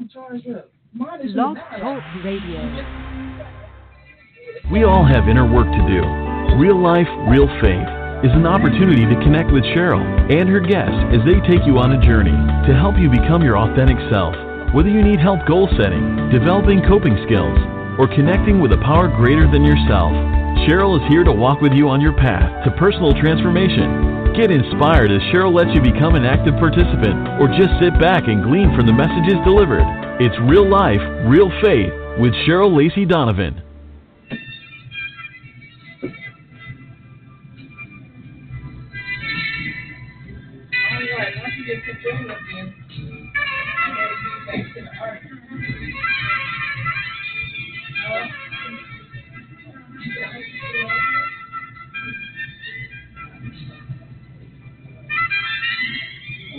Blog Talk Radio. We all have inner work to do. Real life, real faith is an opportunity to connect with Cheryl and her guests as they take you on a journey to help you become your authentic self. Whether you need help goal setting, developing coping skills, or connecting with a power greater than yourself, Cheryl is here to walk with you on your path to personal transformation. Get inspired as Cheryl lets you become an active participant or just sit back and glean from the messages delivered. It's real life, real faith with Cheryl Lacey Donovan.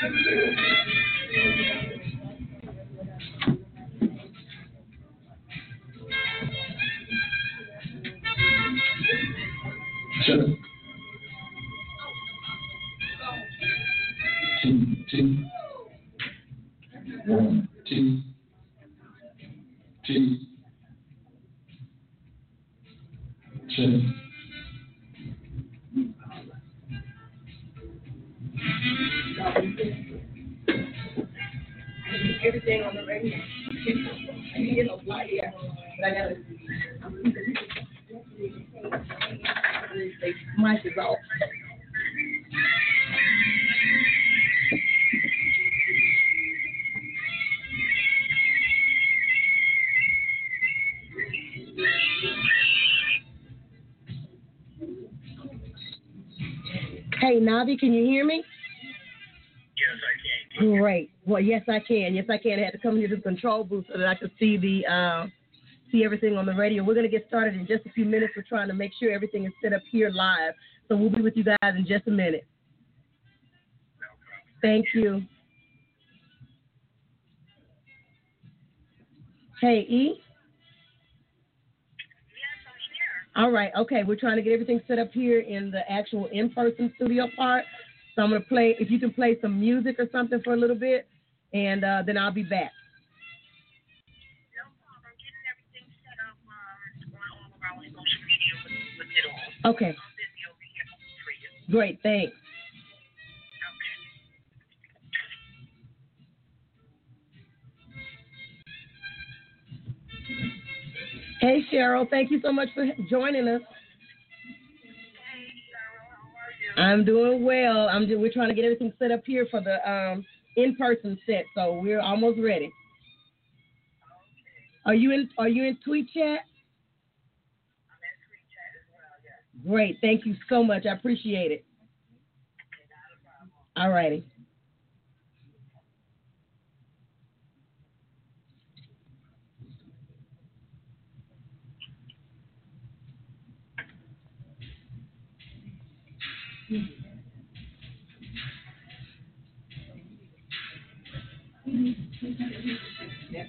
Thank you. Navi, can you hear me? Yes, I can. Great. Well, yes, I can. Yes, I can. I had to come here to the control booth so that I could see the uh, see everything on the radio. We're going to get started in just a few minutes. We're trying to make sure everything is set up here live. So we'll be with you guys in just a minute. Thank you. Hey, E? All right, okay. We're trying to get everything set up here in the actual in person studio part. So I'm going to play, if you can play some music or something for a little bit, and uh, then I'll be back. Okay. Great, thanks. Hey, Cheryl. Thank you so much for joining us. I'm doing well. I'm we're trying to get everything set up here for the um, in-person set, so we're almost ready. Are you in Are you in Tweet Chat? I'm in Tweet Chat as well. Yes. Great. Thank you so much. I appreciate it. All righty. Yeah.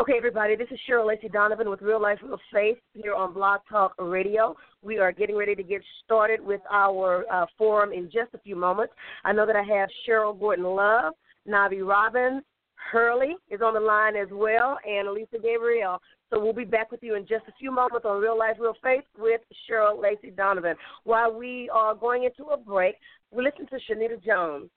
Okay, everybody, this is Cheryl Lacey Donovan with Real Life Real Faith here on Blog Talk Radio. We are getting ready to get started with our uh, forum in just a few moments. I know that I have Cheryl Gordon Love, Navi Robbins, Hurley is on the line as well, and Elisa Gabriel. So we'll be back with you in just a few moments on Real Life Real Faith with Cheryl Lacey Donovan. While we are going into a break, we listen to Shanita Jones.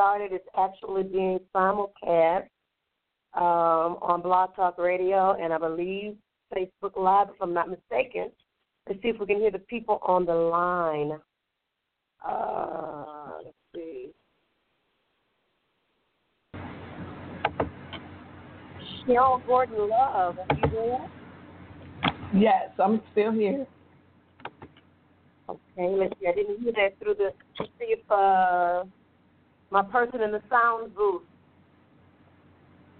started. It's actually being simulcast um, on Blog Talk Radio and I believe Facebook Live, if I'm not mistaken. Let's see if we can hear the people on the line. Uh, let's see. Cheryl Gordon Love, are you there? Yes, I'm still here. Okay, let's see. I didn't hear that through the. Let's see if uh, my person in the sound booth,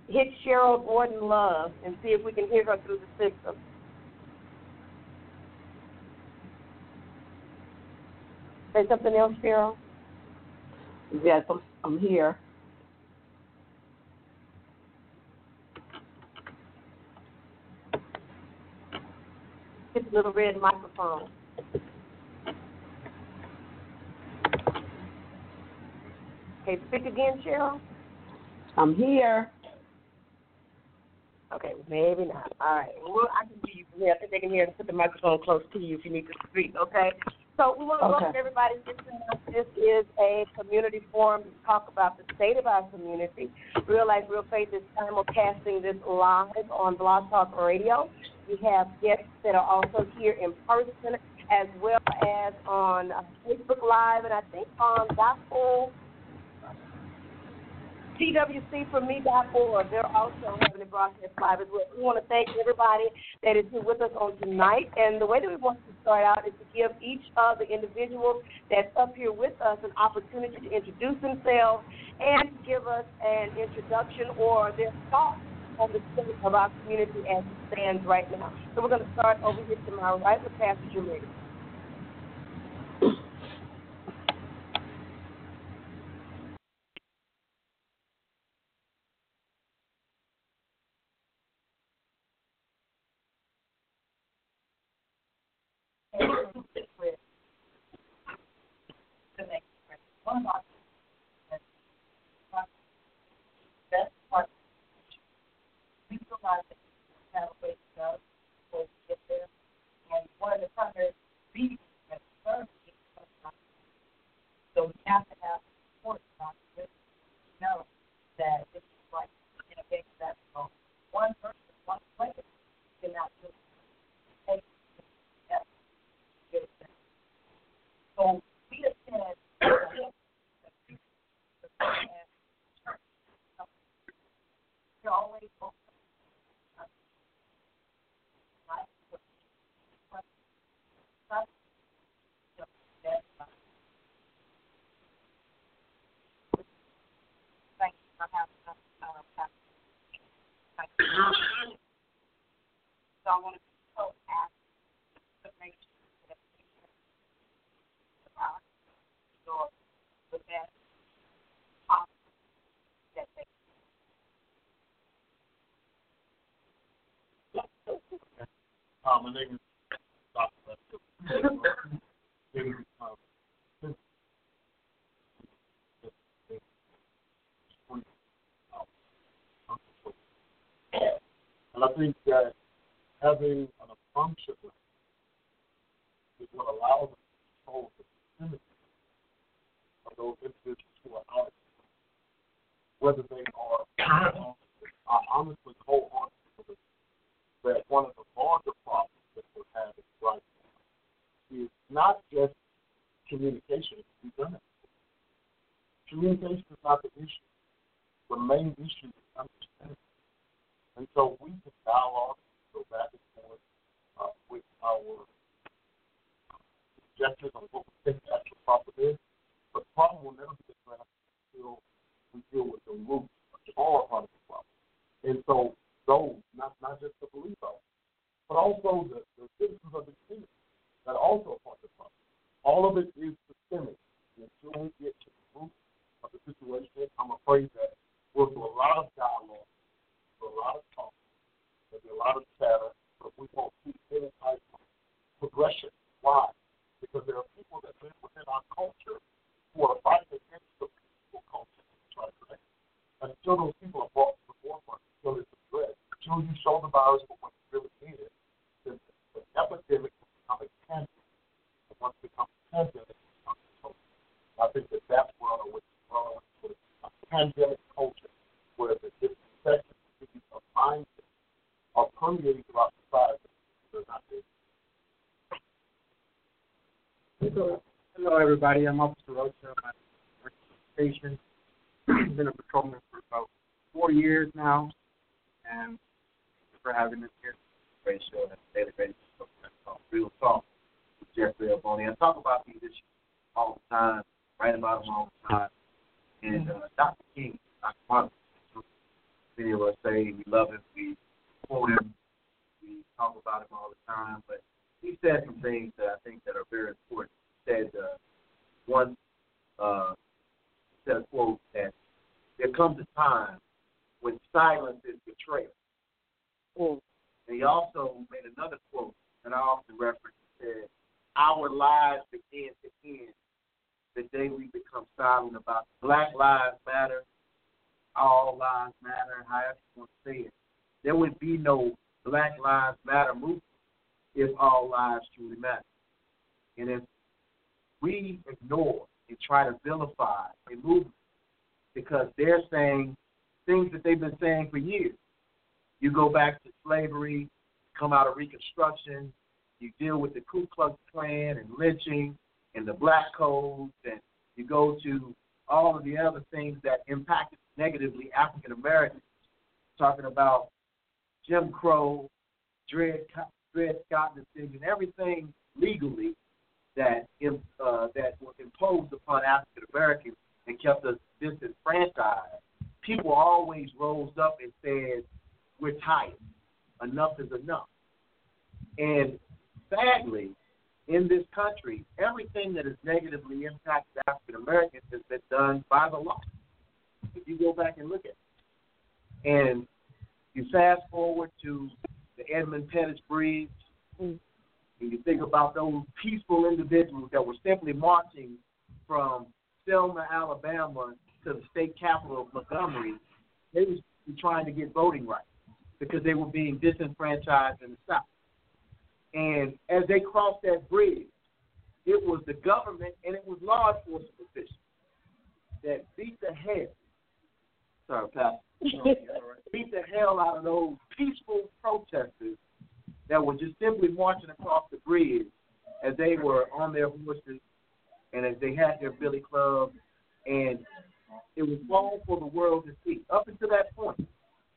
hit Cheryl Gordon Love and see if we can hear her through the system. Say something else, Cheryl. Yes, I'm, I'm here. Hit the little red microphone. Okay, speak again, Cheryl. I'm here. Okay, maybe not. All right. Well, I can hear you from here. I think they can hear and put the microphone close to you if you need to speak, okay? So we want to Okay. welcome everybody listening. This is a community forum to talk about the state of our community. Real Life, Real Faith is simulcasting this live on Blog Talk Radio. We have guests that are also here in person as well as on Facebook Live and I think on Gospel TWCforme.org. They're also having it broadcast live as well. We want to thank everybody that is here with us on tonight. And the way that we want to start out is to give each of the individuals that's up here with us an opportunity to introduce themselves and give us an introduction or their thoughts on the state of our community as it stands right now. So we're going to start over here to my right with Pastor Julie. stuff happening. Having an assumption is what allows us to control the vicinity of those individuals who are out, whether they are I honestly wholeheartedly believe that one of the larger problems that we're having right now is not just communication. We've done it. Communication is not the issue. The main issue is understanding. And so we can dialogue, go back and forth uh, with our suggestions on what we think the actual problem is. But the problem will never be addressed until we deal with the root, which are part of the problem. And so those, not not just the police officers, but also the, the citizens of the community that are also a part of the problem. All of it is systemic. Until we get to the root of the situation, I'm afraid that we'll do a lot of dialogue, a lot of talk, there'll be a lot of chatter, but we won't see any type of progression. Why? Because there are people that live within our culture who are fighting against the peaceful culture. Right, correct? Until those people are brought to the forefront, until it's addressed, until you show the virus for what it really is, then the epidemic will become a pandemic. And once it becomes pandemic, it becomes control. I think that that's where we're going with a pandemic culture where the disinfection of mindset are permeating throughout society. They're not there. Hello, everybody. I'm Officer Rocha. I'm at the station. I've been a patrolman for about four years now, and thanks for having us here. Great show that's a daily radio show called Real Talk with Jeffrey Alboni. I talk about these issues all the time, write about them all the time, And uh, Dr. King, Dr. Martin, many of us say we love him, we quote him, we talk about him all the time, but he said some things that I think that are very important. He said uh, one uh, said a quote that there comes a time when silence is betrayal. And he also made another quote that I often reference. He said, Our lives begin to end the day we become silent about Black Lives Matter, All Lives Matter, however you want to say it. There would be no Black Lives Matter movement if all lives truly matter. And if we ignore and try to vilify a movement because they're saying things that they've been saying for years. You go back to slavery, come out of Reconstruction, you deal with the Ku Klux Klan and lynching and the black codes, and you go to all of the other things that impacted negatively African Americans, talking about Jim Crow, Dred, Dred Scott decision, everything legally that uh, that was imposed upon African Americans and kept us disenfranchised. People always rose up and said, "We're tired. Enough is enough." And sadly, in this country, everything that has negatively impacted African Americans has been done by the law. If you go back and look at it, and you fast forward to the Edmund Pettus Bridge, mm. and you think about those peaceful individuals that were simply marching from Selma, Alabama, to the state capital of Montgomery, they were trying to get voting rights because they were being disenfranchised in the South. And as they crossed that bridge, it was the government and it was law enforcement officials that beat the hell. Sorry, Pastor. beat the hell out of those peaceful protesters that were just simply marching across the bridge as they were on their horses and as they had their billy clubs, and it was all for the world to see. Up until that point,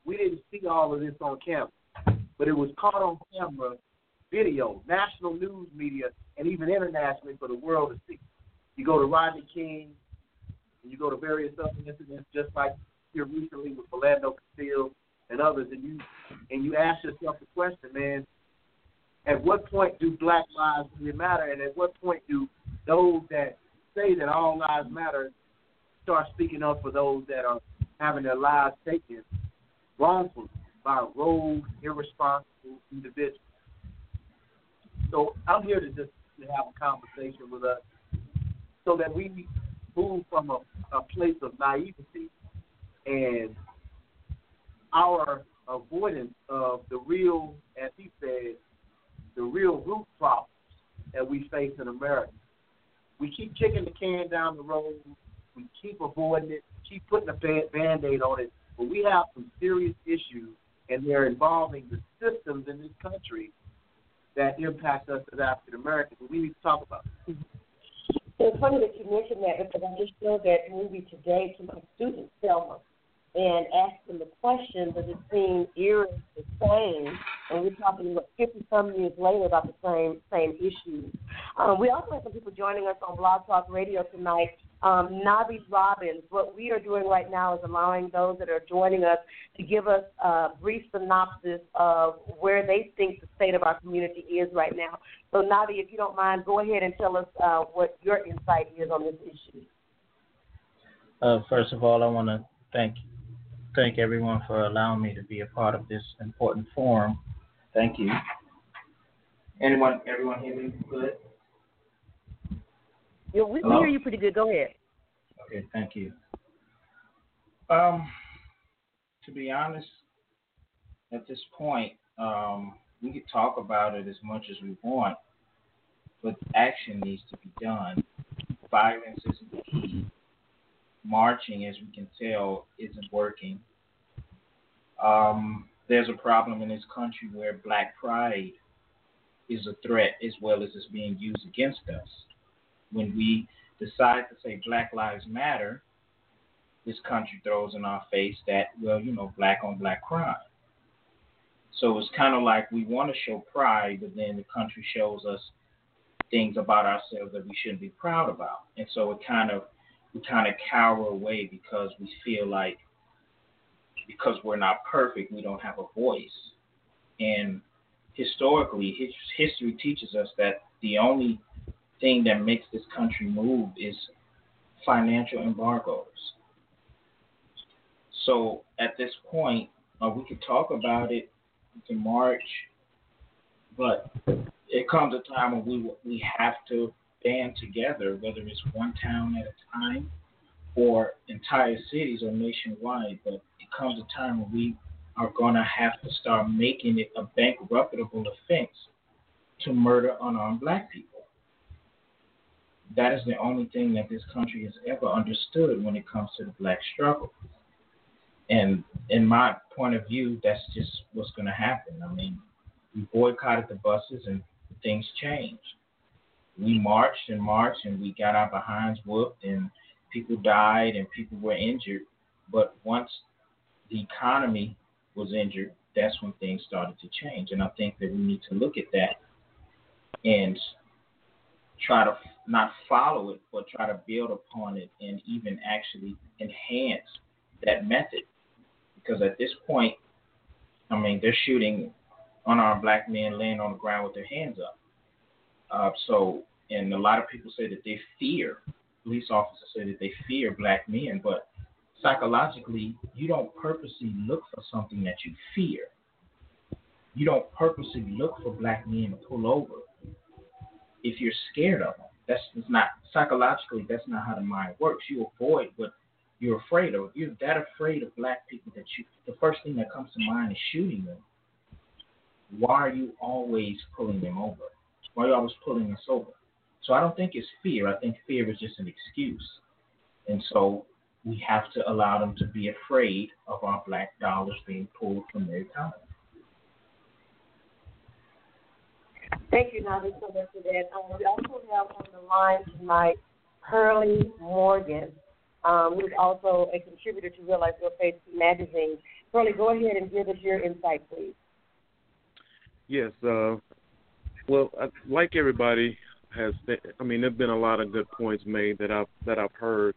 we didn't see all of this on camera, but it was caught on camera, video, national news media, and even internationally for the world to see. You go to Rodney King, and you go to various other incidents, just like here recently with Philando Castile and others, and you and you ask yourself the question, man, at what point do black lives really matter, and at what point do those that say that all lives matter start speaking up for those that are having their lives taken wrongfully by rogue, irresponsible individuals. So I'm here to just to have a conversation with us so that we move from a, a place of naivety and our avoidance of the real, as he said, the real root problems that we face in America. We keep kicking the can down the road. We keep avoiding it, keep putting a band aid on it. But we have some serious issues, and they're involving the systems in this country that impact us as African Americans. We need to talk about it. It's funny that you mentioned that because I just showed that movie today to my students, Selma and ask them the question, does it seem eerie the same? And we're talking fifty some years later about the same same issues. Um, we also have some people joining us on Blog Talk Radio tonight. Um, Navi Robbins. What we are doing right now is allowing those that are joining us to give us a brief synopsis of where they think the state of our community is right now. So, Navi, if you don't mind, go ahead and tell us uh, what your insight is on this issue. Uh, first of all, I want to thank thank everyone for allowing me to be a part of this important forum. Thank you. Anyone, everyone hear me good? Yeah, we, we hear you pretty good. Go ahead. Okay, thank you. Um, to be honest, at this point, um, we can talk about it as much as we want, but action needs to be done. Violence isn't the key marching, as we can tell, isn't working. Um, there's a problem in this country where black pride is a threat as well as it's being used against us. When we decide to say Black Lives Matter, this country throws in our face that, well, you know, black on black crime. So it's kind of like we want to show pride, but then the country shows us things about ourselves that we shouldn't be proud about. And so it kind of we kind of cower away because we feel like because we're not perfect, we don't have a voice. And historically, his, history teaches us that the only thing that makes this country move is financial embargoes. So at this point, uh, we could talk about it, we can march, but it comes a time when we we have to band together, whether it's one town at a time or entire cities or nationwide. But it comes a time when we are going to have to start making it a bankruptable offense to murder unarmed black people. That is the only thing that this country has ever understood when it comes to the black struggle. And in my point of view, that's just what's going to happen. I mean, we boycotted the buses and things changed. We marched and marched and we got our behinds whooped and people died and people were injured. But once the economy was injured, that's when things started to change. And I think that we need to look at that and try to not follow it, but try to build upon it and even actually enhance that method. Because at this point, I mean, they're shooting unarmed black men laying on the ground with their hands up. Uh, so, and a lot of people say that they fear, police officers say that they fear black men, but psychologically, you don't purposely look for something that you fear. You don't purposely look for black men to pull over if you're scared of them. That's not psychologically. That's not how the mind works. You avoid what you're afraid of. If you're that afraid of black people that you, the first thing that comes to mind is shooting them. Why are you always pulling them over? Why are you always pulling us over? So I don't think it's fear. I think fear is just an excuse. And so we have to allow them to be afraid of our black dollars being pulled from their economy. Thank you, Navi, so much for that. Um, we also have on the line tonight Pearlie Morgan, um, who is also a contributor to Real Life Real Faith magazine. Pearlie, go ahead and give us your insight, please. Yes. Uh, well, like everybody has, I mean, there've been a lot of good points made that I've that I've heard,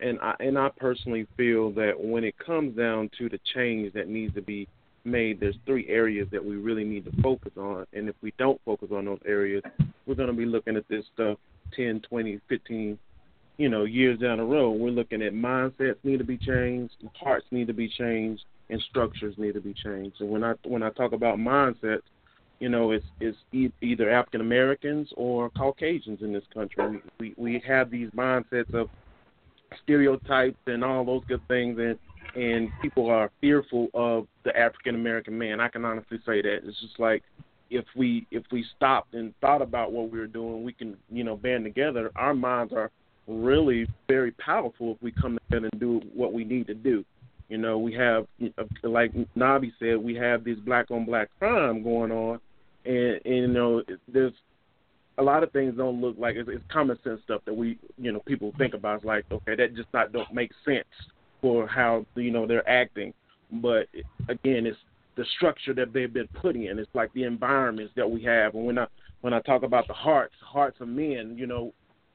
and I and I personally feel that when it comes down to the change that needs to be made, there's three areas that we really need to focus on, and if we don't focus on those areas, we're going to be looking at this stuff 10, 20, 15, you know, years down the road. We're looking at mindsets need to be changed, hearts need to be changed, and structures need to be changed. And when I when I talk about mindsets you know, it's it's e- either African Americans or Caucasians in this country. We we have these mindsets of stereotypes and all those good things, and and people are fearful of the African American man. I can honestly say that it's just like if we if we stopped and thought about what we were doing, we can you know band together. Our minds are really very powerful if we come together and do what we need to do. You know, we have like Navi said, we have this black on black crime going on, and, and you know there's a lot of things don't look like it's, it's common sense stuff that we you know people think about. It's like okay, that just not don't make sense for how you know they're acting, but again, it's the structure that they've been put in. It's like the environments that we have. And when I when I talk about the hearts, hearts of men, you know,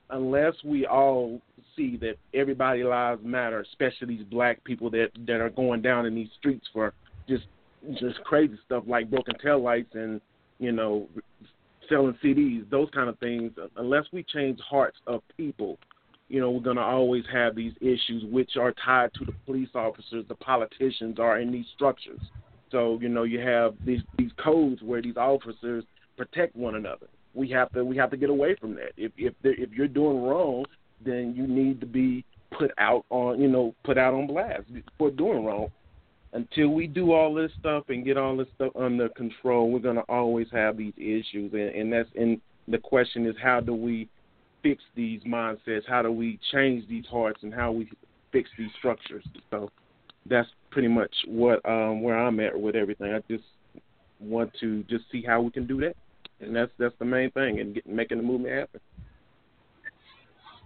unless we all see that everybody lives matter, especially these black people that that are going down in these streets for just just crazy stuff like broken tail lights and you know, selling CDs, those kind of things, unless we change hearts of people, you know, we're going to always have these issues which are tied to the police officers, the politicians are in these structures. So, you know, you have these these codes where these officers protect one another. We have to we have to get away from that. If if if you're doing wrong, then you need to be put out on, you know, put out on blast for doing wrong until we do all this stuff and get all this stuff under control, we're going to always have these issues. And, and that's and the question is how do we fix these mindsets? How do we change these hearts and how we fix these structures? So that's pretty much what um, where I'm at with everything. I just want to just see how we can do that, and that's that's the main thing, and making the movement happen.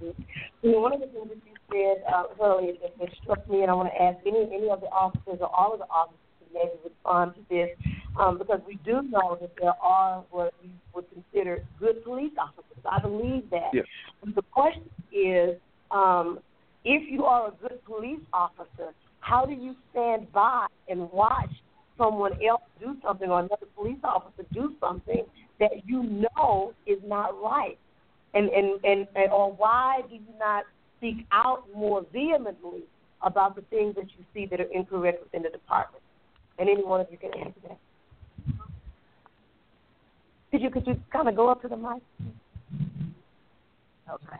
You know, one of the things that you said uh, earlier that, that struck me, and I want to ask any any of the officers or all of the officers to maybe respond to this, um, because we do know that there are what we would consider good police officers. I believe that. Yes. The question is, um, if you are a good police officer, how do you stand by and watch someone else do something or another police officer do something that you know is not right? and, and, and, and or why do you not speak out more vehemently about the things that you see that are incorrect within the department? And any one of you can answer that. Could you could you kind of go up to the mic? Okay.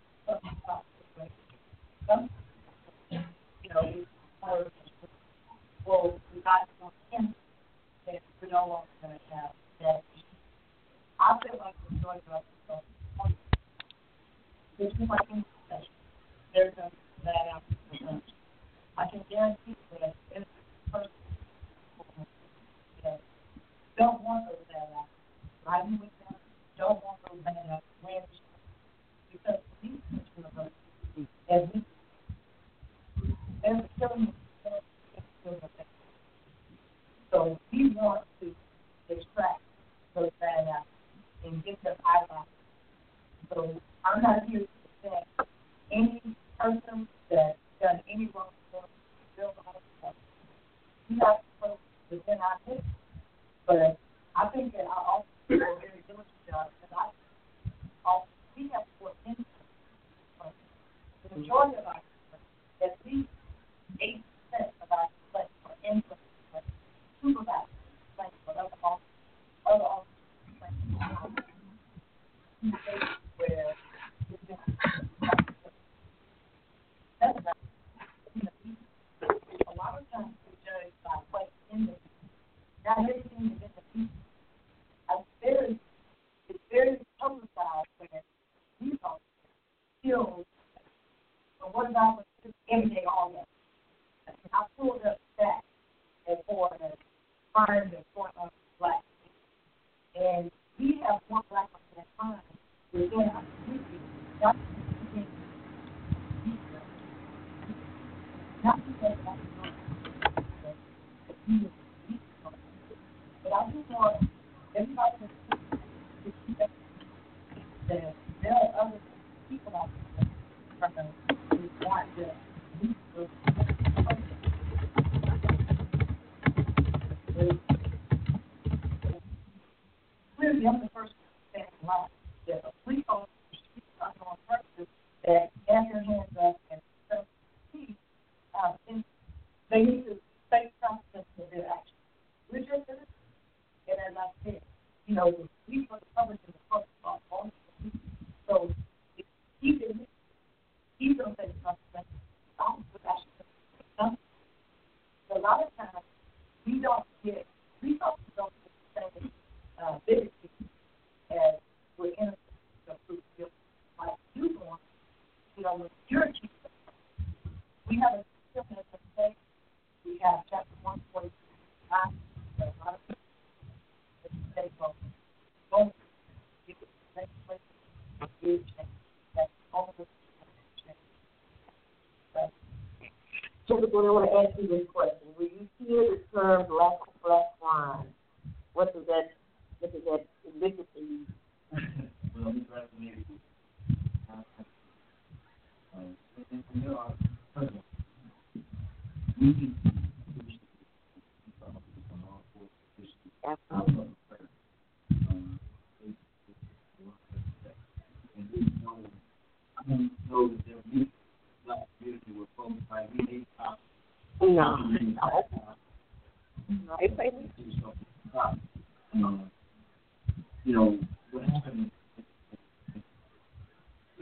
some, you know, well, we got. from him that We no longer going to have that. I feel like the joy of us is There's too much in possession. There's a bad out I can guarantee that if a person that don't want those bad apples, riding with them, don't want those bad apples, because these people, as we what I want to ask you is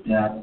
Yeah.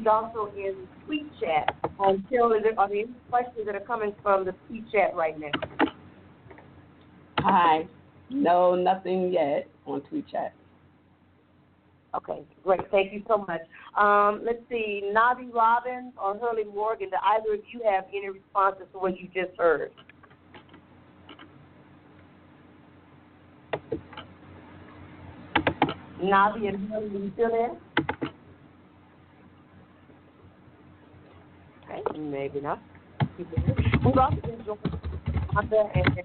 He's also in tweet Chat. On Carol, are there, any questions that are coming from the tweet Chat right now? Hi. No, nothing yet on tweet Chat. Okay, great. Thank you so much. Um, let's see, Navi Robbins or Hurley Morgan, do either of you have any responses to what you just heard? Navi and Hurley, are you still there? maybe not. We've also been joined Martha and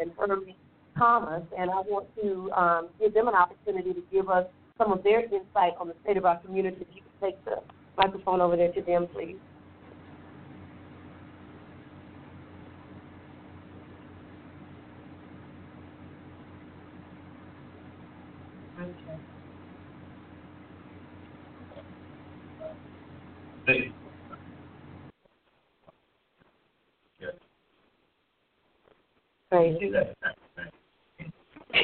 and Ernie Thomas, and I want to um, give them an opportunity to give us some of their insight on the state of our community. If you could take the microphone over there to them, please.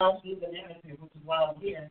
us living everything, which is why I'm here.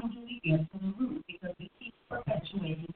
challenging the gift from the root because it keeps perpetuating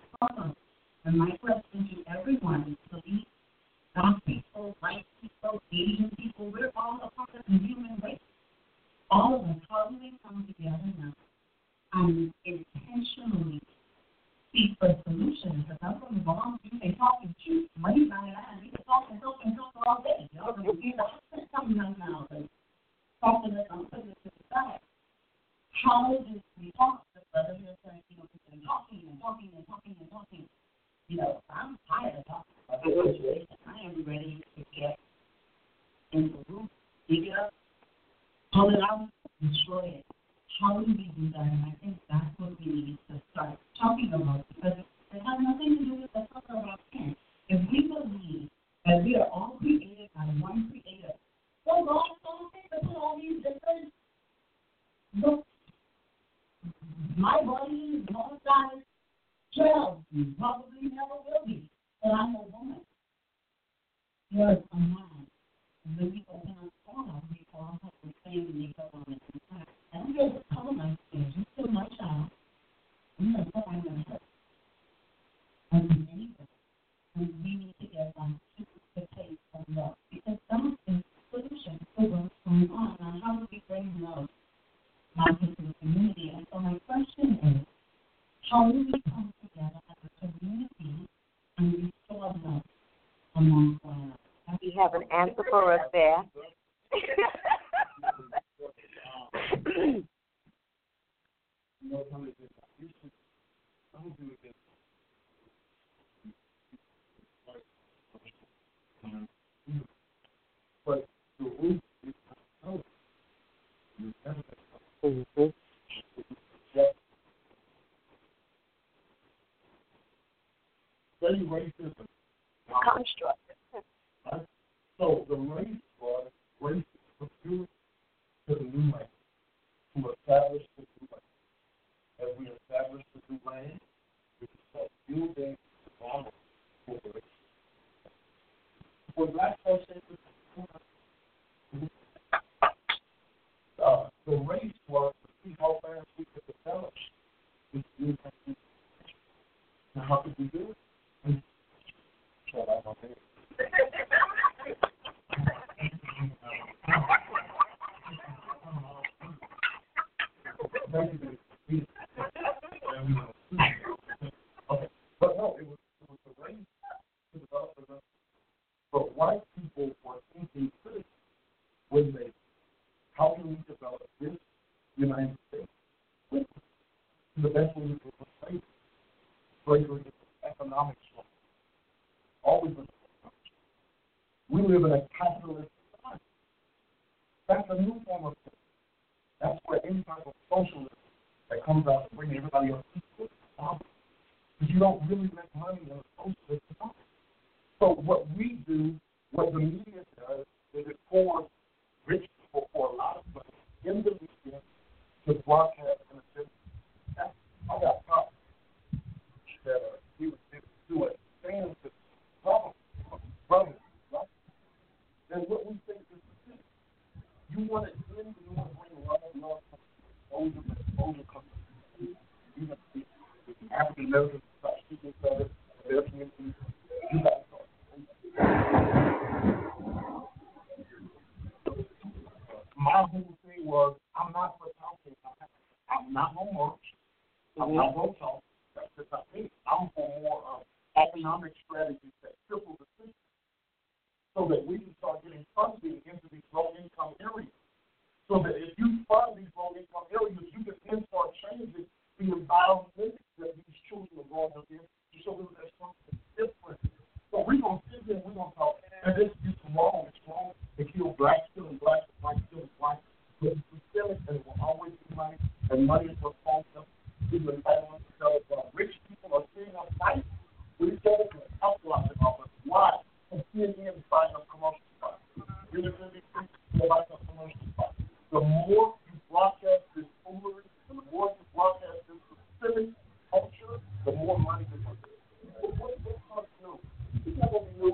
that's where any type of socialism that comes out to bring everybody else equal is. Because you don't really make money in a socialist economy. So what we do, what the media does, is it pours rich people for a lot of money in the media to broadcast in a sense. That's, I got problems that uh, he was able to do it. Fans that brothers, brothers, right? And what we think is the thing. You want to you want to bring love, love, older, older countries. You know, the African Americans speaking better, their communities. You to my whole thing was I'm not for talking. I'm not no march. I'm not no talk. That's just not me. I'm for more uh, economic strategies that triple the system so that we can start getting funding into these low income areas. So that if you fund these low income areas, you can then start changing the environment that these children are growing up in to show them there's something different. So we're going to sit here and we're going to talk, and this is wrong. It's wrong to kill blacks killing blacks, whites killing whites. But kill it, and it will always be money, and money is what phones them. People are entitlement because rich people are sitting on fight with each other and capitalizing off of it. Why? And up commercial really, they're buying up commercial. The more you broadcast this the more you broadcast this specific culture, the more money you make. What, what, going to do? It's not going to be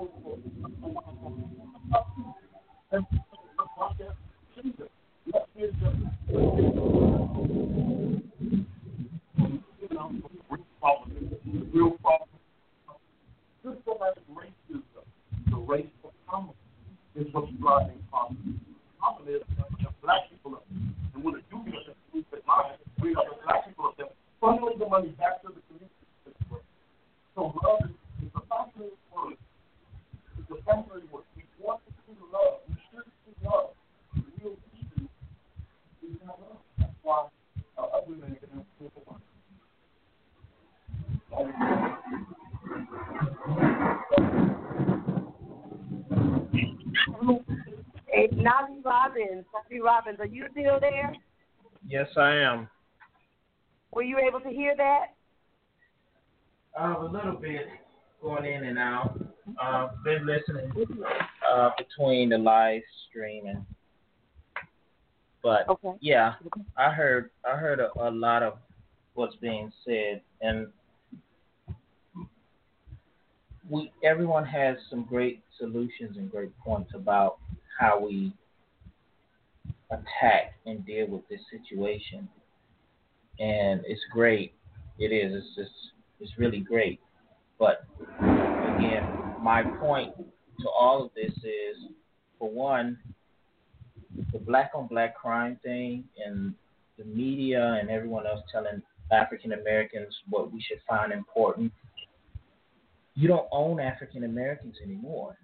broadcast. Let's hear the real problem. Real problem. Racism, the race is what's driving poverty. Common is the black people up. And when the you get up there, we mind, we have the black people up there funneling the money back to the community. So love is, is a fascinating word. It's a fascinating word. We want to see love. We should see love. The real issue is not love. That's why uh, other men can have people money. Hey, Navi Robbins, Navi Robbins, are you still there? Yes, I am. Were you able to hear that? Uh, a little bit going in and out. Uh, been listening uh, between the live streaming, but okay. yeah, I heard I heard a, a lot of what's being said, and we everyone has some great solutions and great points about how we attack and deal with this situation, and it's great. It is. It's just it's really great. But again, my point to all of this is, for one, the black on black crime thing and the media and everyone else telling African Americans what we should find important. You don't own African Americans anymore.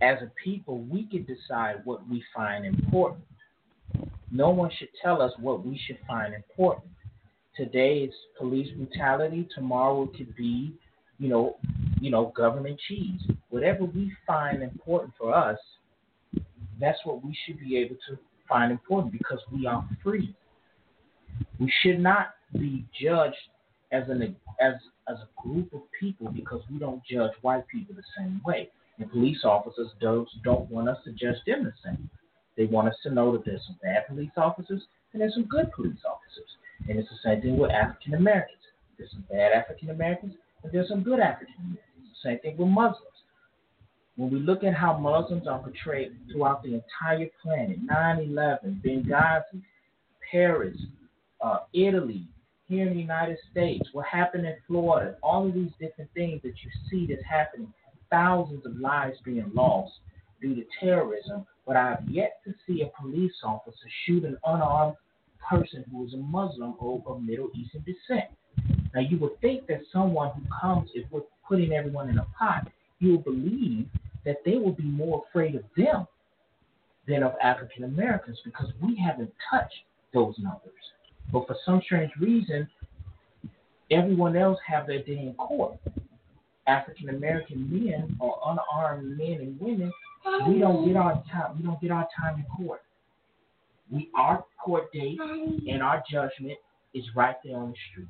As a people, we can decide what we find important. No one should tell us what we should find important. Today it's police brutality. Tomorrow it could be, you know, you know, government cheese. Whatever we find important for us, that's what we should be able to find important because we are free. We should not be judged as an as as a group of people because we don't judge white people the same way. And police officers don't don't want us to judge them the same. They want us to know that there's some bad police officers and there's some good police officers. And it's the same thing with African Americans. There's some bad African Americans and there's some good African Americans. Same thing with Muslims. When we look at how Muslims are portrayed throughout the entire planet 9 11, Benghazi, Paris, uh, Italy, here in the United States, what happened in Florida, all of these different things that you see that's happening, thousands of lives being lost due to terrorism, but I have yet to see a police officer shoot an unarmed person who is a Muslim or of Middle Eastern descent. Now, you would think that someone who comes, if we're putting everyone in a pot, you will believe that they will be more afraid of them than of African Americans because we haven't touched those numbers. But for some strange reason, everyone else have their day in court. African American men or unarmed men and women, we don't get our time. We don't get our time in court. We our court date and our judgment is right there on the street.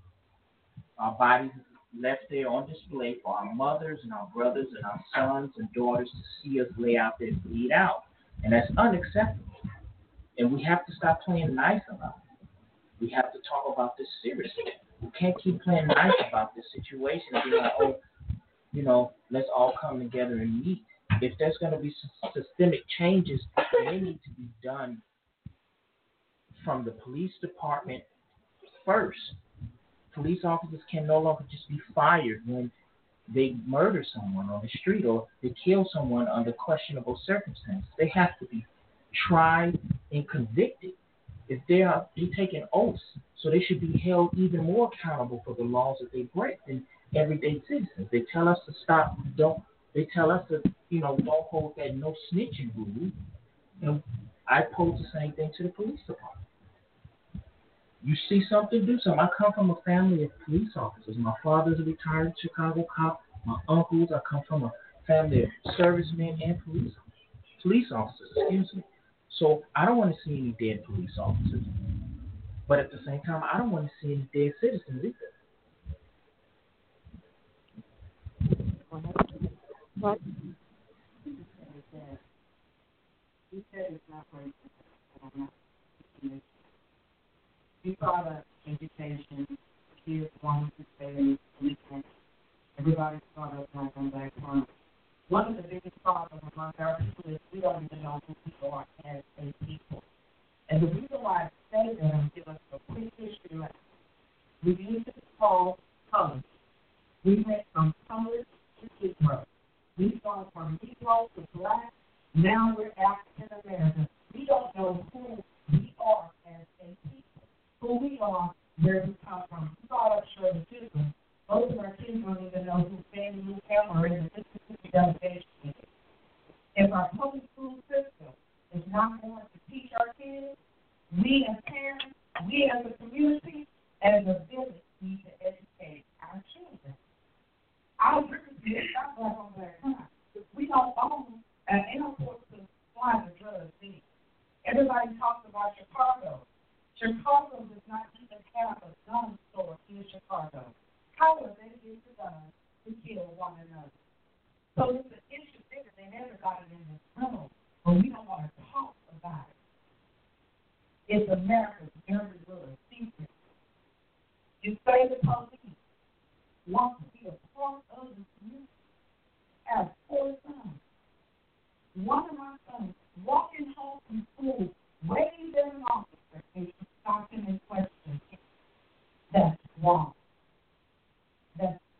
Our bodies left there on display for our mothers and our brothers and our sons and daughters to see us lay out there and bleed out. And that's unacceptable. And we have to stop playing nice about it. We have to talk about this seriously. We can't keep playing nice about this situation and be like, oh, you know, let's all come together and meet. If there's going to be systemic changes, they need to be done from the police department first. Police officers can no longer just be fired when they murder someone on the street or they kill someone under questionable circumstances. They have to be tried and convicted. If they are they taking oaths, so they should be held even more accountable for the laws that they break than everyday citizens. They tell us to stop, don't. They tell us to, you know, don't hold that no snitching rule. And I pose the same thing to the police department. You see something, do something. I come from a family of police officers. My father's a retired Chicago cop. My uncles, I come from a family of servicemen and police police officers, excuse me. So I don't want to see any dead police officers. But at the same time, I don't want to see any dead citizens either. What? You said it's not racist. Not. We up education, kids wanting to stay weekend. Everybody's brought up black on black crime. One of the biggest problems among our people is we don't even know who people are as a people. And the reason why I say that, I'm give us a quick history lesson. We used to call colors. We went from colors to Negro. We gone from Negro to black. Now we're African American. We don't know who we are as a people. Who we are, where we come from. We brought up Shirley Chisholm. Most of our kids don't even know who Fannie Lou Hamer is. This is the delegation. If our public school system is not going to teach our kids, we as parents, we as a community, as a village need to educate our children. With you. It's not black on black crime. We don't own an airport to fly the drugs in. Everybody talks about Chicago. Chicago does not even have a gun store in Chicago. How are they get the to kill one another? So it's an issue never got it in the criminal, but we don't want to talk about it. It's America's dirty little secret. You say the police want to be a part of the community. As four sons. One of my sons walking home from school, waving an officer, and stopped him and questioned. That's wrong.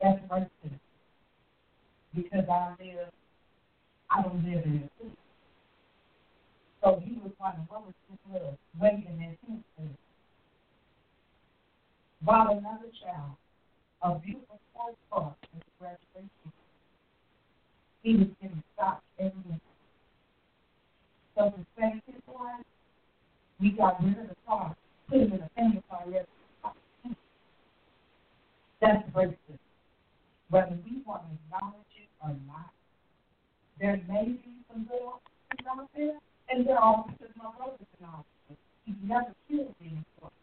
That's racist. Because I live I don't live in the city. So he was wondering what was this little waving at him for? While another child, a beautiful fourth at the graduation, he was getting stopped every minute. So to save his life, we got rid of the car, put him in a family car, yes. That's racist. Whether we want to acknowledge it or not, there may be some good officers out there, and there are officers, my brother's an officer. He's never killed anyone.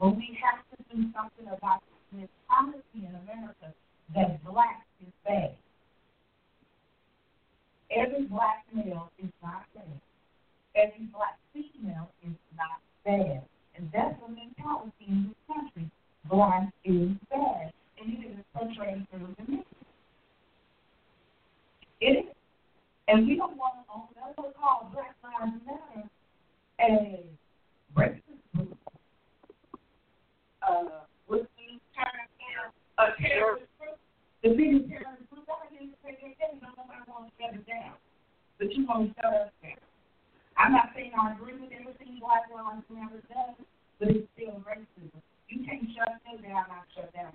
But we have to do something about this policy in America that black is bad. Every black male is not bad. Every black female is not bad. And that's the mentality in this country. Black is bad in. And we don't want to own Black Lives Matter and racism. Uh, with these terms, a terrorist group, the biggest terrorist group, I didn't say shut it down. But you want to shut us down. I'm not saying I agree with everything Black Lives Matter does, but it's still racism. You can't shut them down, I shut down.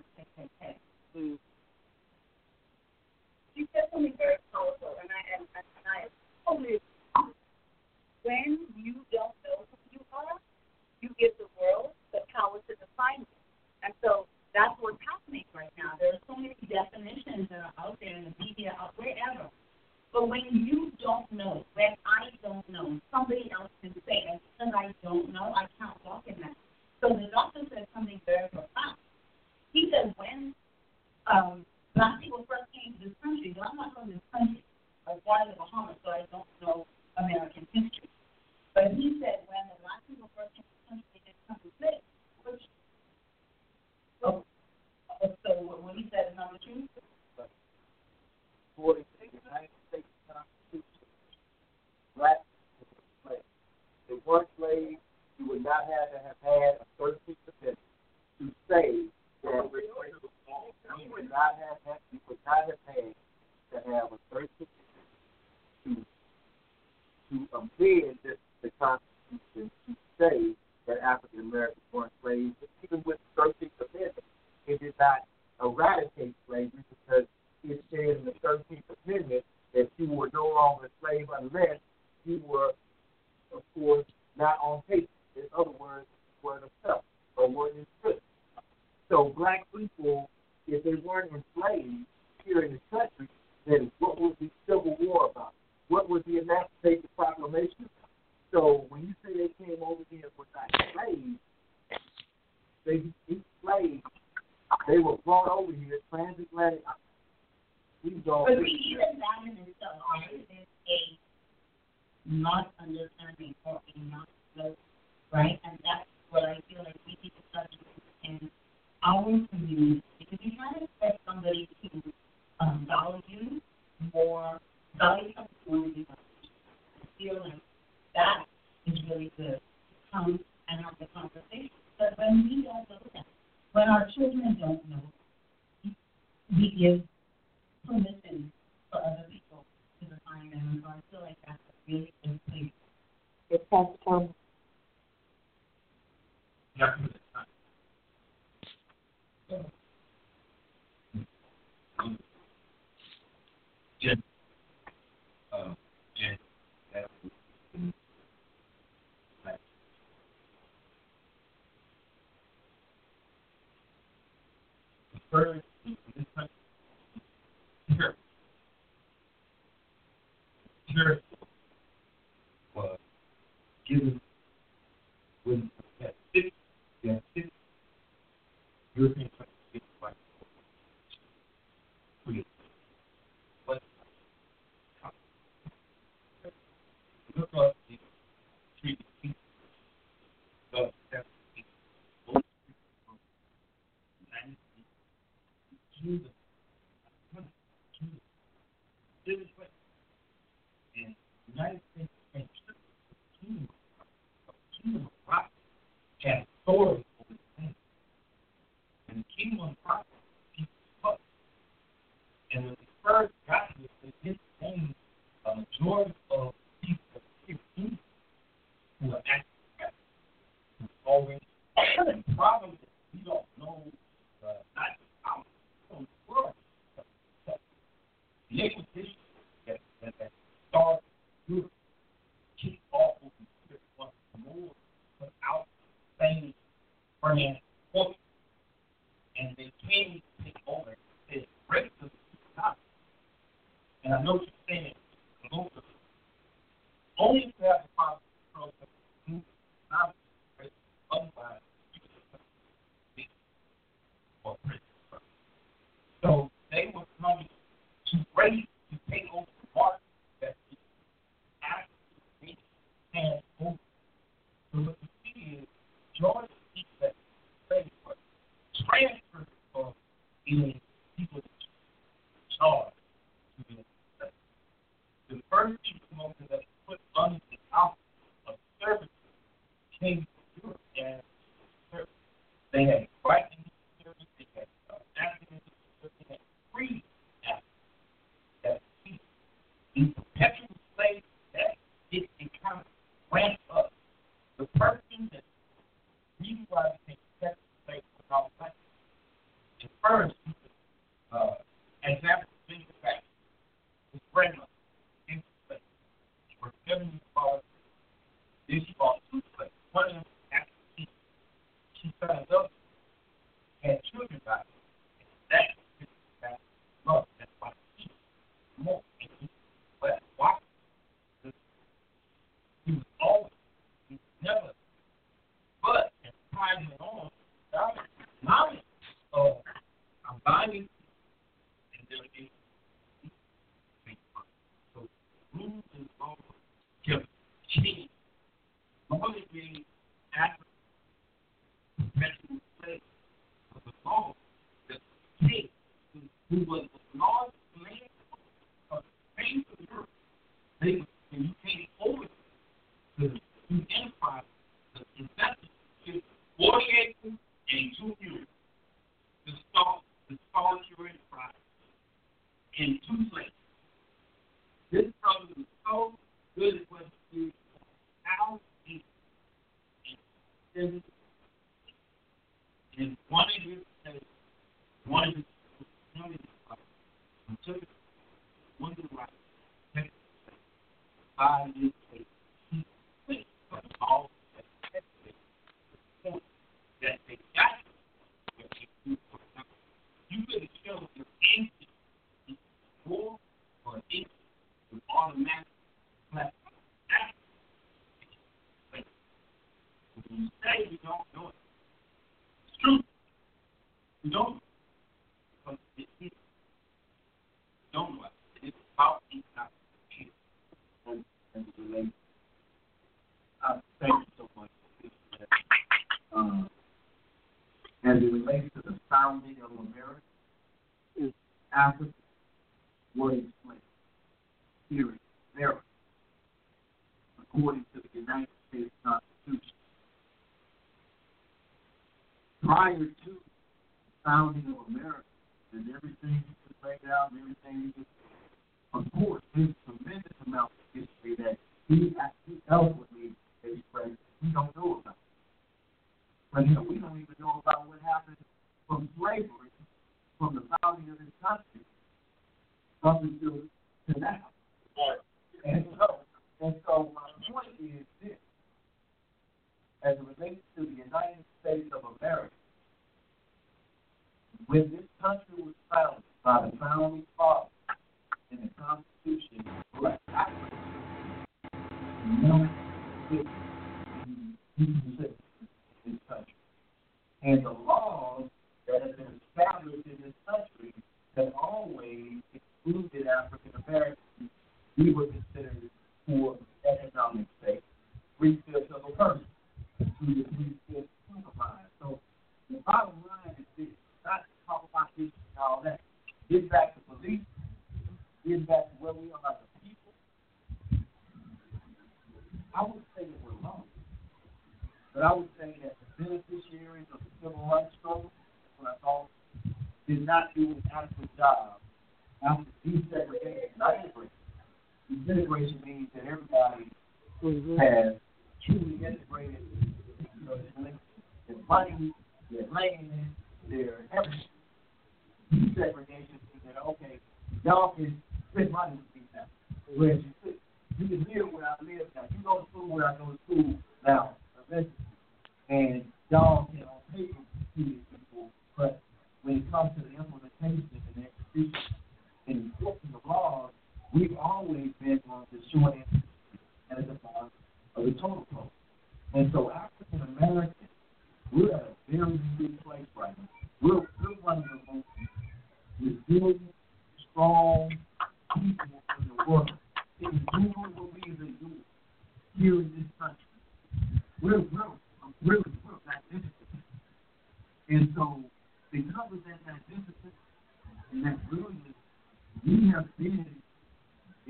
Africa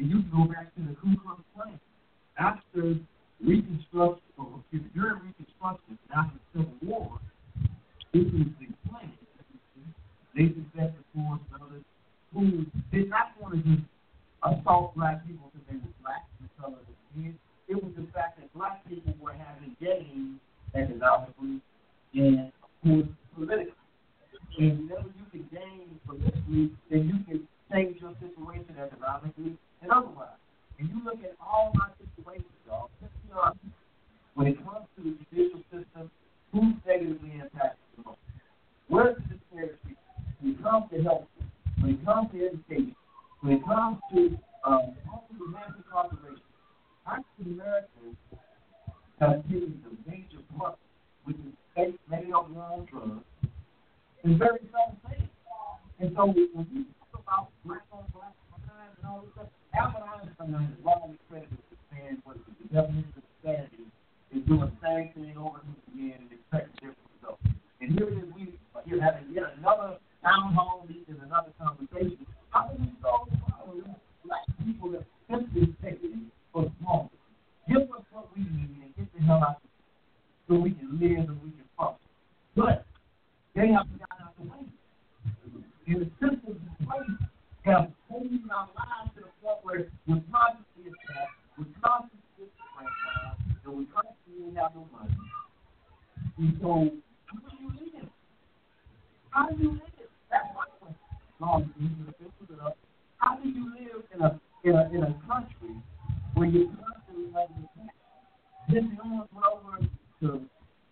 you can go back to the Ku Klux Klan. After Reconstruction, or during Reconstruction, after the Civil War, this was the they Nathan Bedford Forrest and others who did not want to just assault black people because they were black and the color of their skin. It was the fact that black people were having gains economically and, of course, politically. And whenever you can gain politically, then you can change your situation economically and otherwise. And you look at all my situations, y'all. When it comes to the judicial system, who's negatively impacted the most? Where's the disparity? When it comes to health, when it comes to education, when it comes to um, home mass incarceration, African Americans have taken the major part, which is state many of them on drugs, and very some things. And so when we talk about black on black crime and all this stuff, Albert Einstein is wrongly credited with saying what the definition of sanity is doing the same thing over and over again and expect different results. And here it is, we are having yet another town hall meeting, another conversation. How do we solve the problem? Black people that simply taking for small. Give us what we need and get the hell out of here so we can live and we can function. But they have got out the way. And the systems in place have holding our lives to the where we're constantly attacked, we're constantly disenfranchised, and we constantly have no money. And so, how do you live? How do you live? That's my question. You. How do you live in a in a in a country where you're constantly having attacked? Then the only went over to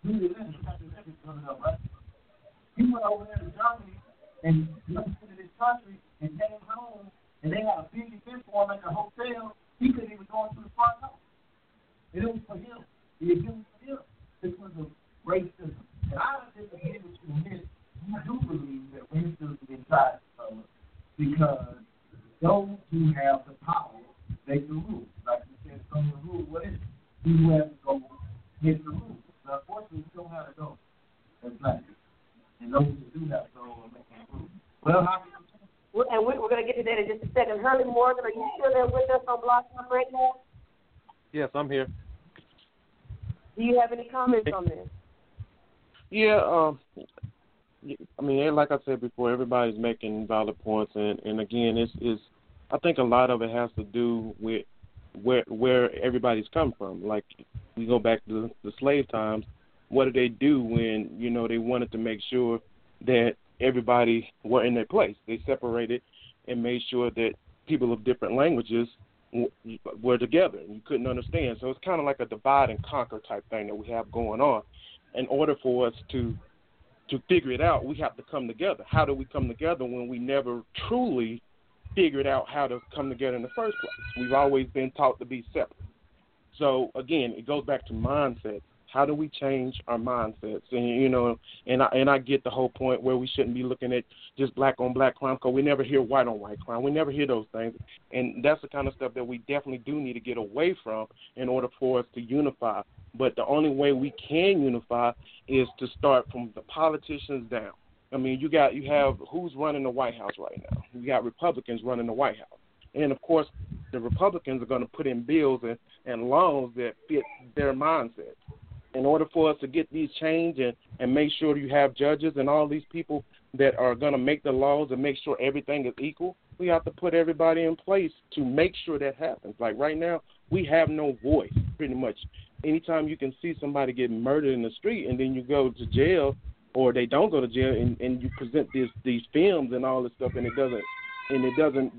do the living, coming up, right? He went over there to Germany and went to this country and came home, and they had a big event for him at the hotel. He couldn't even go into the front door. And it was for him. The was for him. This was a racism. And I disagree with you this. I do believe that racism is inside of us because those who have the power make the rules. Like you said, some of the rules, what is it? Who has to go make the rules. But unfortunately, we don't have to go as black. And those who do have to go are making rules. Well, how And we're, we're going to get to that in just a second. Hurley Morgan, are you still there with us on Blog Talk right now? Yes, I'm here. Do you have any comments on this? Yeah, um, I mean, like I said before, everybody's making valid points, and and again, it's is I think a lot of it has to do with where where everybody's come from. Like we go back to the slave times. What did they do when you know they wanted to make sure that everybody were in their place? They separated and made sure that people of different languages were together and you couldn't understand. So it's kind of like a divide and conquer type thing that we have going on. In order for us to to figure it out, we have to come together. How do we come together when we never truly figured out how to come together in the first place? We've always been taught to be separate. So again, it goes back to mindset. How do we change our mindsets? And you know, and I and I get the whole point where we shouldn't be looking at just black on black crime because we never hear white on white crime. We never hear those things, and that's the kind of stuff that we definitely do need to get away from in order for us to unify. But the only way we can unify is to start from the politicians down. I mean, you got you have who's running the White House right now. You got Republicans running the White House, and of course, the Republicans are going to put in bills and, and laws that fit their mindset. In order for us to get these changed and, and make sure you have judges and all these people that are going to make the laws and make sure everything is equal, we have to put everybody in place to make sure that happens. Like right now, we have no voice pretty much. Anytime you can see somebody get murdered in the street and then you go to jail or they don't go to jail and, and you present this these films and all this stuff and it doesn't and it doesn't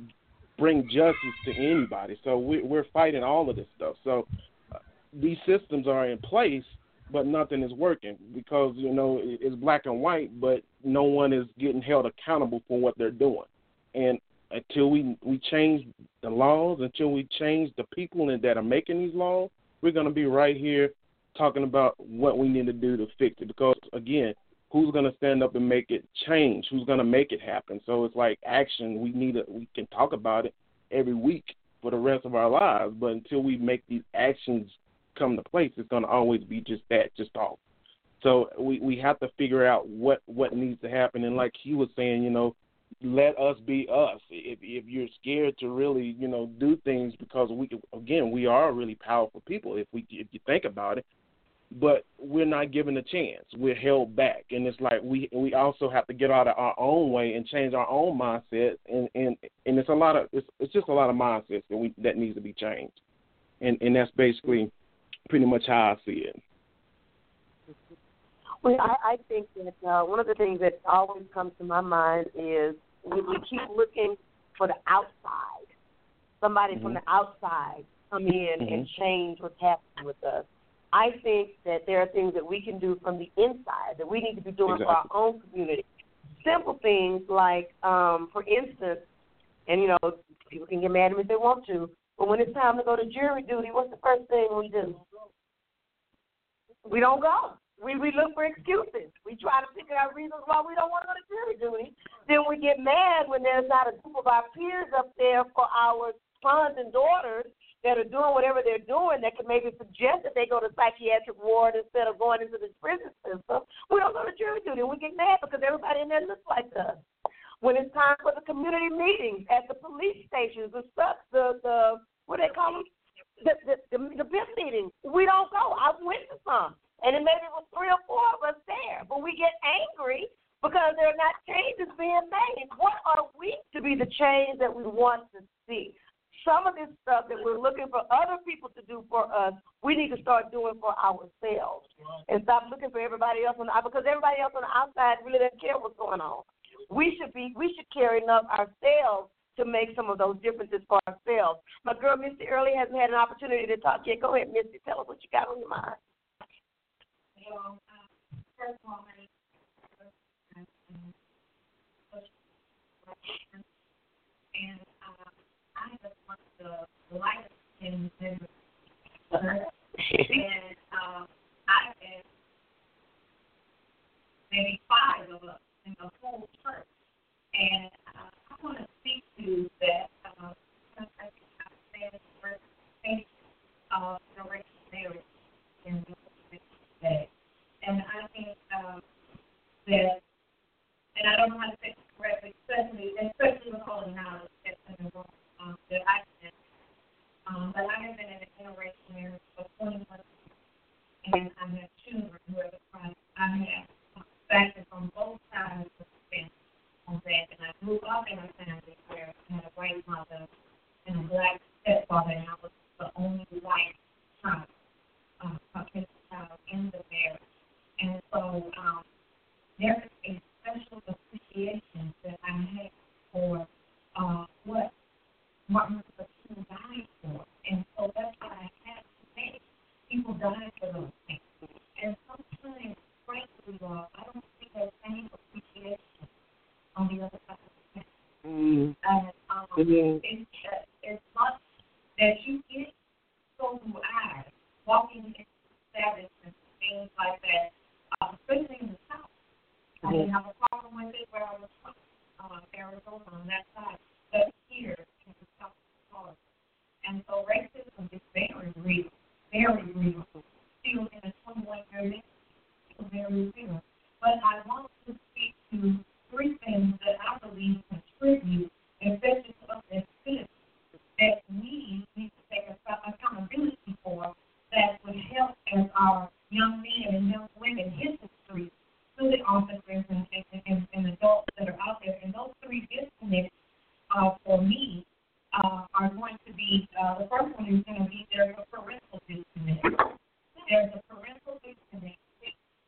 bring justice to anybody. So we, we're fighting all of this stuff. So uh, these systems are in place, but nothing is working because you know it's black and white, but no one is getting held accountable for what they're doing. And until we we change the laws, until we change the people that are making these laws, we're going to be right here talking about what we need to do to fix it. Because again, who's going to stand up and make it change? Who's going to make it happen? So it's like action. We need it. We can talk about it every week for the rest of our lives, but until we make these actions come to place, it's going to always be just that, just talk. So we we have to figure out what what needs to happen. And like he was saying, you know, let us be us. If if you're scared to really, you know, do things because we again we are really powerful people if we if you think about it, but we're not given a chance. We're held back, and it's like we we also have to get out of our own way and change our own mindset, and and and it's a lot of it's it's just a lot of mindsets that we that needs to be changed, and and that's basically pretty much how I see it. Well, I, I think that uh, one of the things that always comes to my mind is we, we keep looking for the outside, somebody Mm-hmm. from the outside come in and Mhm. change what's happening with us. I think that there are things that we can do from the inside that we need to be doing for our own community. Simple things like, um, for instance, and you know, people can get mad at me if they want to, but when it's time to go to jury duty, what's the first thing we do? We don't go. We we look for excuses. We try to figure out reasons why we don't want to go to jury duty. Then we get mad when there's not a group of our peers up there for our sons and daughters that are doing whatever they're doing that can maybe suggest that they go to psychiatric ward instead of going into the prison system. We don't go to jury duty. We get mad because everybody in there looks like us. When it's time for the community meetings at the police stations, the the the what they call them, the the the, the BIM meetings, we don't go. I went to some, and it maybe was three or four of us there, but we get angry because there are not changes being made. What are we to be the change that we want to see? Some of this stuff that we're looking for other people to do for us, we need to start doing for ourselves and stop looking for everybody else on the because everybody else on the outside really doesn't care what's going on. We should be we should care enough ourselves to make some of those differences for ourselves. My girl Misty Early hasn't had an opportunity to talk yet. Go ahead, Misty. Tell us what you got on your mind. Well, um, first of all, and uh, I just want the light in the and um, I had maybe five of us in the whole church, and uh, I want to to that. Uh, I think I said first of generation marriage in today. And I think um, that, and I don't know how to say it correctly, especially, especially with the knowledge that's in um. Um, but I have been in a generation marriage for 21 years, and I have children who are the. I have factors on both sides on that, and I grew up in a family where I had a white mother and a black stepfather, and I was the only white child, uh, child in the marriage. And so um, there is a special appreciation that I have for uh, what Martin Luther King died for. And so that's why I have to say people died for those things. And sometimes, frankly, uh, I don't see that same appreciation on the other side of the fence. Mm. And um, Mhm. it's, uh, much that you get so do I, walking into establishments and things like that, uh, especially in the South. I didn't have a problem with it where I was from, uh, Arizona on that side, but here in the South Florida. And so racism is very real, very real. Still in a 21 year still very real. But I want to speak to three things that I believe contribute, especially to us as citizens, that we need to take account- accountability for that would help as our young men and young women hit the streets to the officers and, and, and adults that are out there. And those three disconnects uh, for me uh, are going to be uh, the first one is going to be there's a parental disconnect. There's a parental disconnect.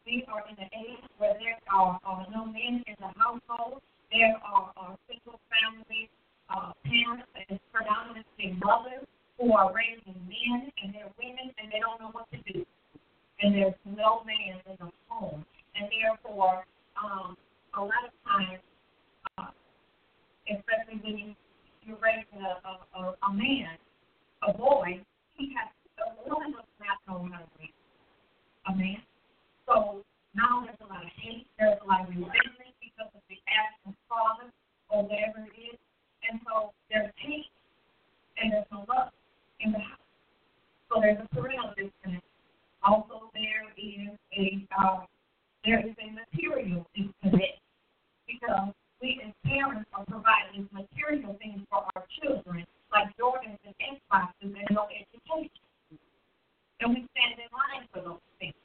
We are in an age where there are uh, no men in the household. There are uh, single family uh, parents and predominantly mothers who are raising men and they're women and they don't know what to do. And there's no man in the home. And therefore, um, a lot of times, uh, especially when you, you're raising a, a, a, a man, a boy, he has a woman does not know to raise a man now there's a lot of hate, there's a lot of resentment because of the absent father or whatever it is. And so there's hate and there's no love in the house. So there's a parental disconnect. Also, there is a um, there is a material disconnect because we as parents are providing material things for our children, like Jordans and Xboxes and no education. And we stand in line for those things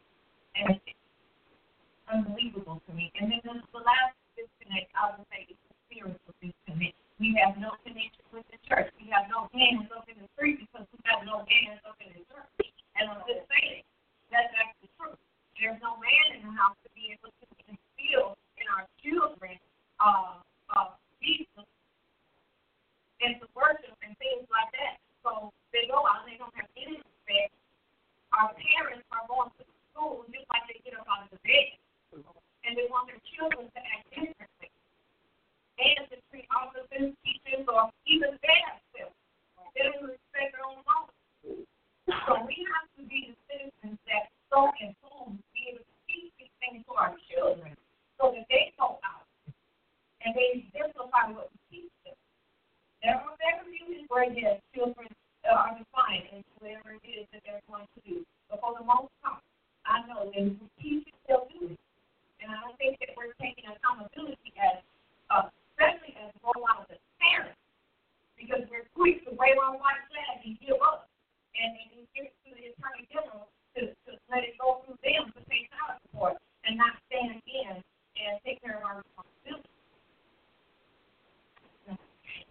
unbelievable to me. And then the, the last disconnect, I would say, is the spiritual disconnect. We have no connection with the church. We have no hands up in the street because we have no hands up in the church. And I'm just saying, that's actually true. There's no man in the house to be able to instill in our children uh, uh, Jesus and to worship and things like that. So they go out and they don't have any respect. Our parents are going to school just like they get up out of the bed and they want their children to act differently and to treat officers, teachers, or even themselves. They don't respect their own laws. So we have to be the citizens that so informed, to be able to teach these things to our children so that they go out and they exemplify what we teach them. There are never be where yes, children uh, are defiant and whatever it is that they're going to do. But for the most part, I know that if we teach it, they'll do it. And I don't think that we're taking accountability as, uh, especially as a role models as parents, because we're quick to wave our white flag and give up, and, and give it to the attorney general to, to let it go through them to pay child support, and not stand in and take care of our responsibility.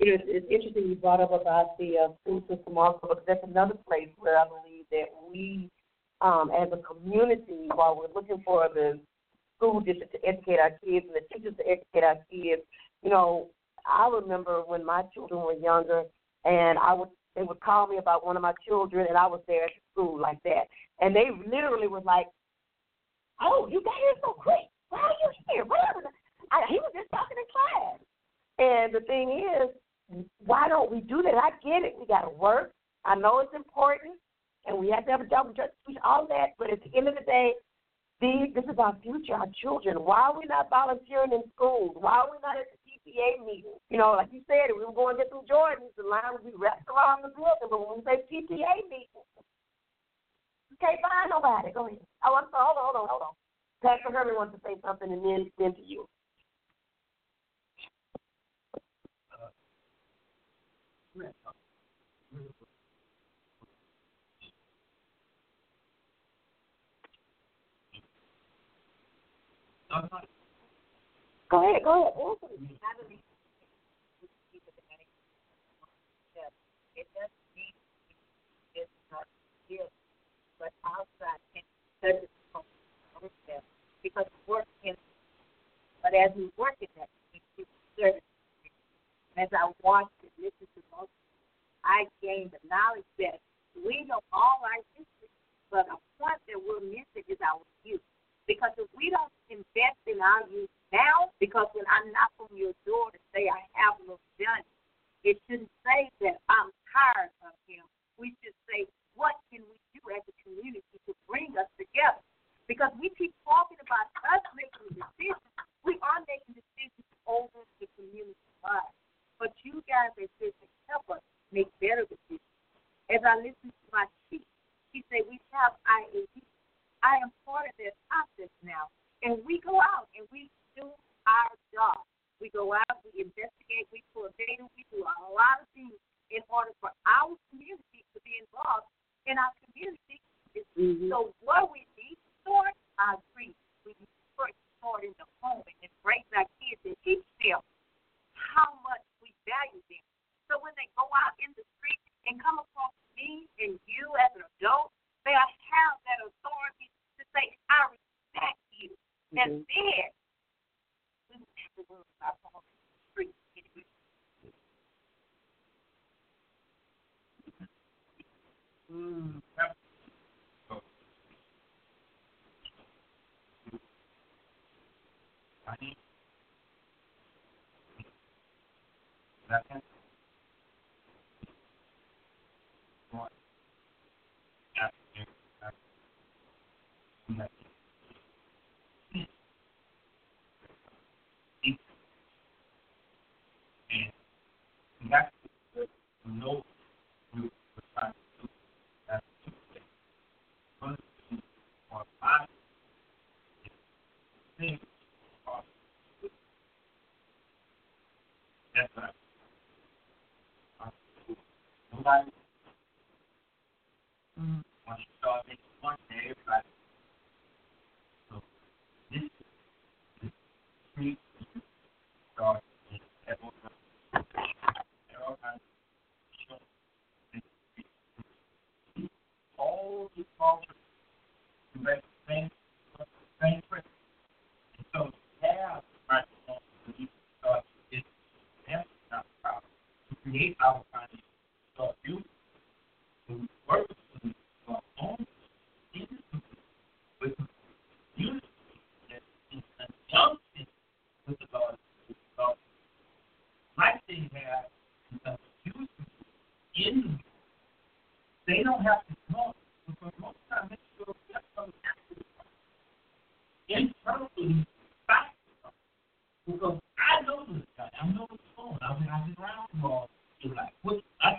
You know, it's, it's interesting you brought up about the uh, school system also because that's another place where I believe that we, um, as a community, while we're looking for the school district to educate our kids and the teachers to educate our kids, you know, I remember when my children were younger, and I would they would call me about one of my children, and I was there at school like that, and they literally was like, "Oh, you got here so quick! Why are you here? Whatever." I, he was just talking in class, and the thing is, why don't we do that? I get it. We got to work. I know it's important, and we have to have a job, all that. But at the end of the day, these, this is our future, our children. Why are we not volunteering in schools? Why are we not at the PTA meeting? You know, like you said, we were going to get some Jordans. The line would be wrapped around the building. But when we say PTA meeting, you can't find nobody. Go ahead. Oh, I'm sorry. Hold on, hold on, hold on. Pastor Herman wants to say something, and then then to you. Go ahead, go ahead. Answer me. It doesn't mean it's from ourselves because we work in. But as we work in that, we keep service. As I watched and listened to most, I gained the knowledge that we know all our history, but a point that we're missing is our youth. Because if we don't invest in our youth now, because when I knock on your door to say I have no done, it shouldn't say that I'm tired of him. We should say, what can we do as a community to bring us together? Because we keep talking about us making decisions. We are making decisions over the community lives. But you guys are as citizens help us make better decisions. As I listen to my chief, he said we have IAD. I am part of that process now. And we go out and we do our job. We go out, we investigate, we pull data, we do a lot of things in order for our community to be involved in our community. Mm-hmm. So what we need to start, I agree. We need to first start in the home and embrace our kids and teach them how much we value them. So when they go out in the street and come across me and you as an adult, they have that authority say, I respect you. And then we will have to worry about on the street. Mm. Second. One. And that's the no you were trying to do. That's two things. One thing or five things are that's right. Nobody once you start making one day, everybody. So this is all all the cultures to make. And so you have you our kind of start using to work with our own with unity that is conjunction with the Lord. So is unity in they don't have to know because I know this guy. I know going on. I've been I've been around him all life. What I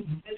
mm-hmm.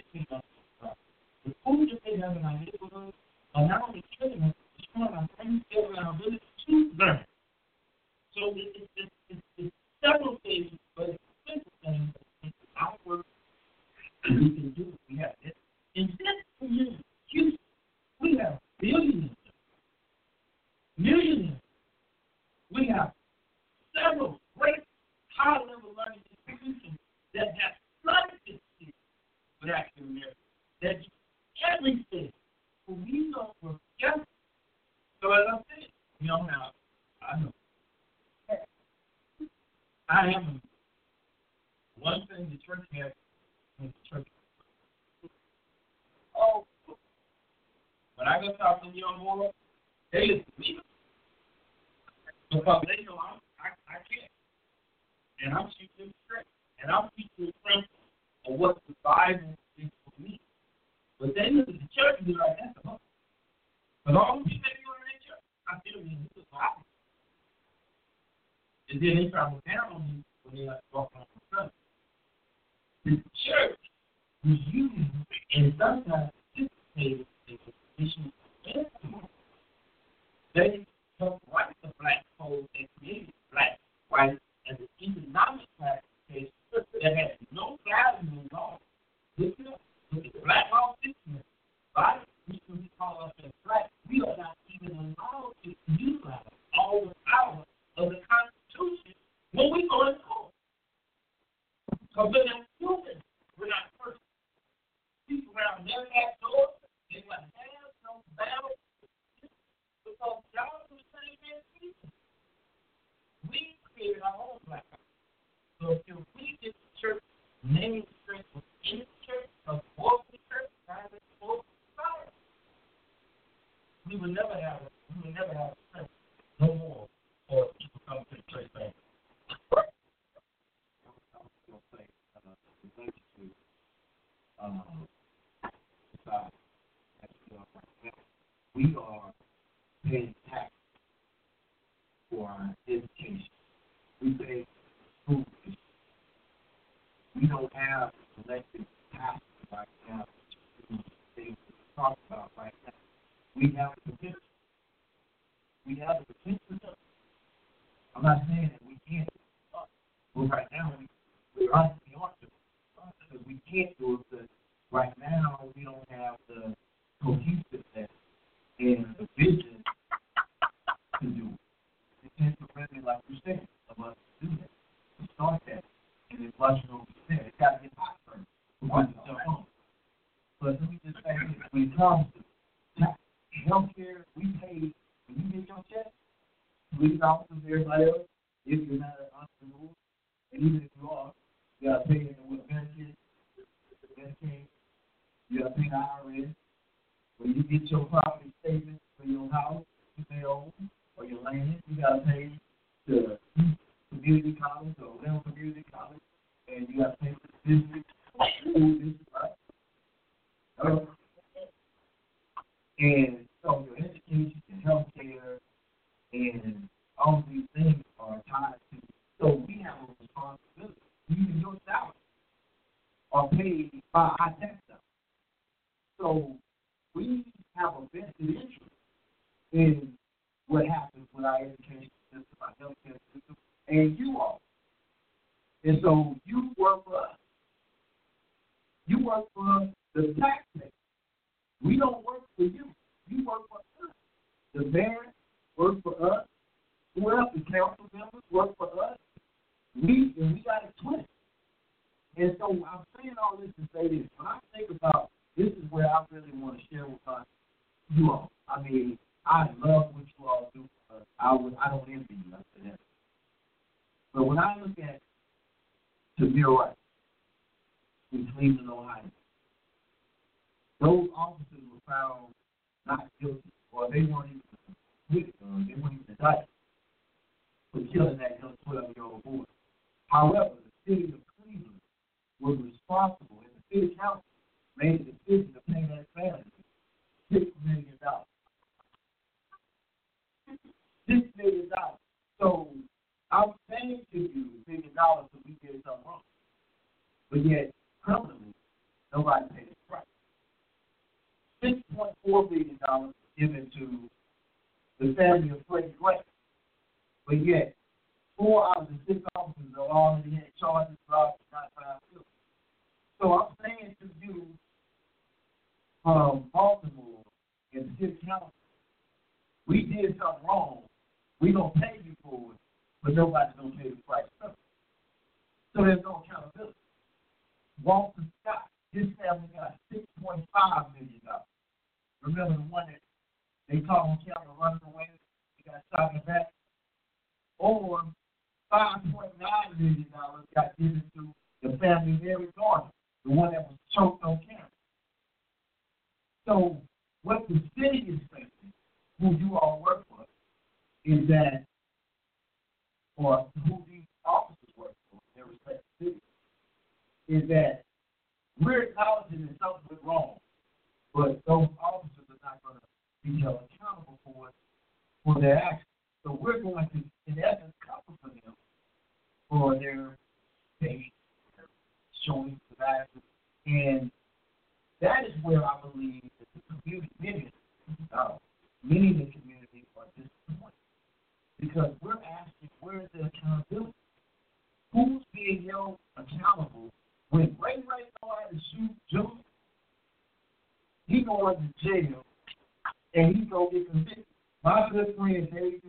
You got pay into what benefits, Medicaid, you got pay the IRS. When you get your property statement for your house, you pay over, or your land, you got to pay to community college or whatever community college, and you got to pay for the district, school district, right? And so your education, your health care, and all these things are tied to. So we have a responsibility. Even your salary are paid by our tax. So we have a vested interest in what happens with our education system, our health care system, and you all. And so you work for us. You work for the taxpayer. We don't work for you. You work for us. The parents work for us. Who else? The council members work for us. We and we got it twisted. And so I'm saying all this to say this. When I think about this is where I really want to share with us, you all. I mean, I love what you all do. For. I would, I don't envy you after that. But when I look at Tamir Rice in Cleveland, Ohio, those officers were found not guilty, or they weren't even convicted, they weren't even indicted for killing that young 12-year-old boy. However, the city of Cleveland was responsible, and the city council made a decision to pay that family six million dollars. Six million dollars. So I'm saying to you, million dollars if we did something wrong. But yet, criminally, nobody paid the price. Six point four billion dollars given to the family of Freddie Gray. But yet, four out of the six officers are already had charges brought not found guilty. So I'm saying to you, um, Baltimore and the city council, we did something wrong. We don't pay you for it, but nobody's gonna pay the price. So there's no accountability. Walter Scott, his family got six point five million dollars. Remember the one that they caught on camera running away? He got shot in the back. Or five point nine million dollars got given to the family Eric Garner, the one that was choked on camera. So what the city is saying, who you all work for, is that, or who these officers work for, their respective cities, is that we're acknowledging that something went wrong, but those officers are not going to be held accountable for it, for their actions. So we're going to, in essence, cover for them for their their showing actions, and that is where I believe that the community, uh, many in the community are disappointed because we're asking, where is the accountability? Who's being held accountable when Ray Ray know how to shoot Junior? He going to jail and he gonna get convicted. My good friend David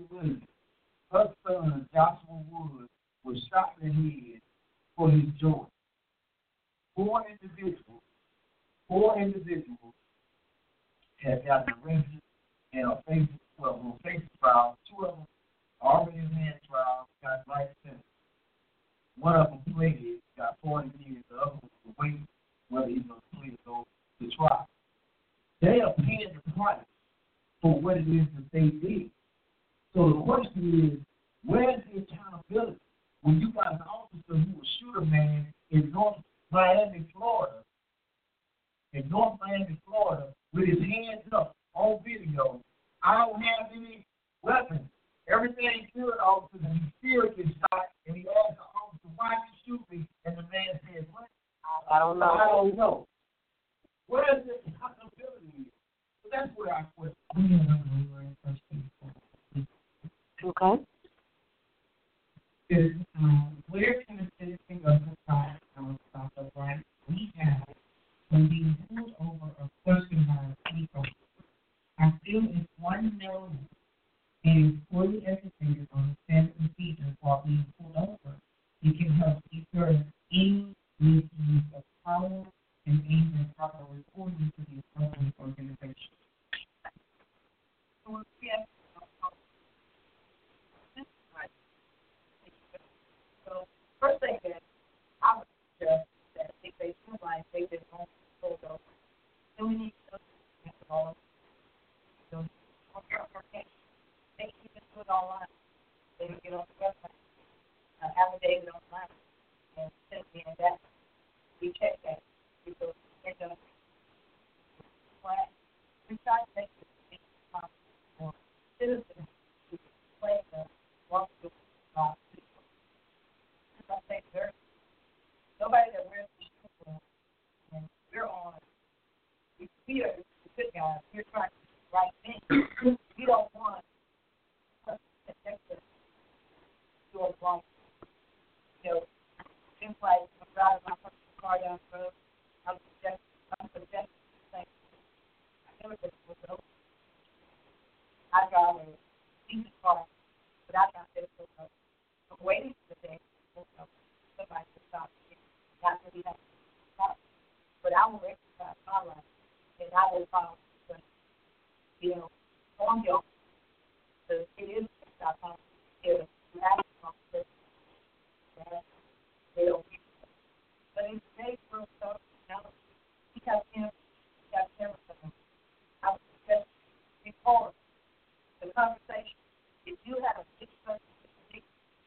conversation. If you have a six month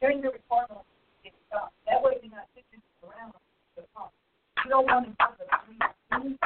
during the reformer, it's done. That way you're not sitting around the pump. You don't want to have a three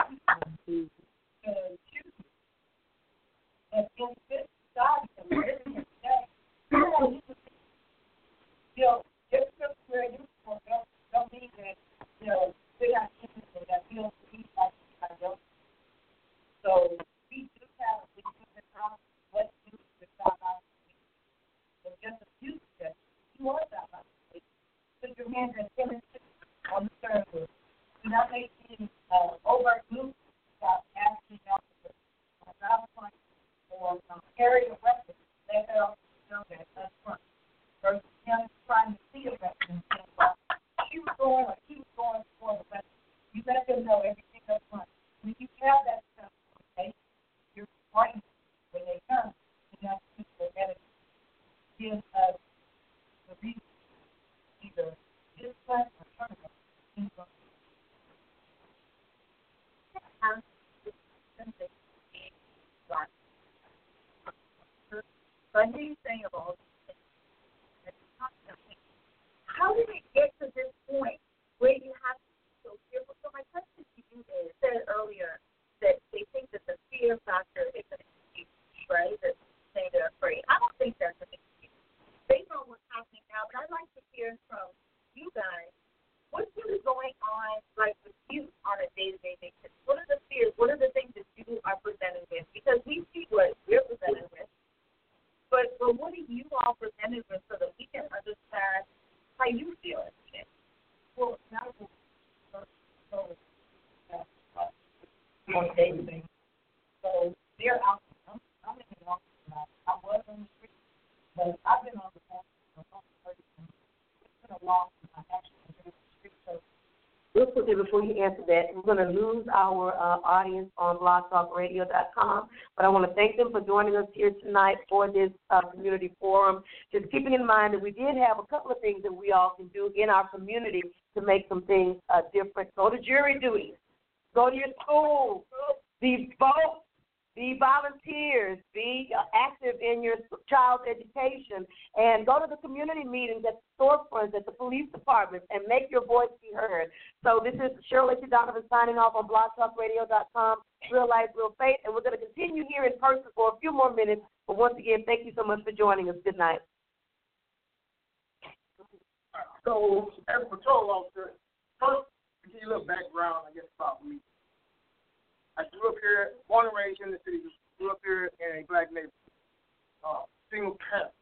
answer that. We're going to lose our uh, audience on blogtalkradio.com, but I want to thank them for joining us here tonight for this uh, community forum. Just keeping in mind that we did have a couple of things that we all can do in our community to make some things uh, different. Go to jury duty. Go to your school. Be vote. Be volunteers. Be uh, active in your child's education. And go to the community meetings that storefronts, at the police departments, and make your voice be heard. So this is Shirley Donovan signing off on blogtalkradio.com, Real Life, Real Faith, and we're going to continue here in person for a few more minutes. But once again, thank you so much for joining us. Good night. So, as a patrol officer, first, give you a little background, I guess, about me. I grew up here, born and raised in the city, grew up here in a black neighborhood, uh, single parent.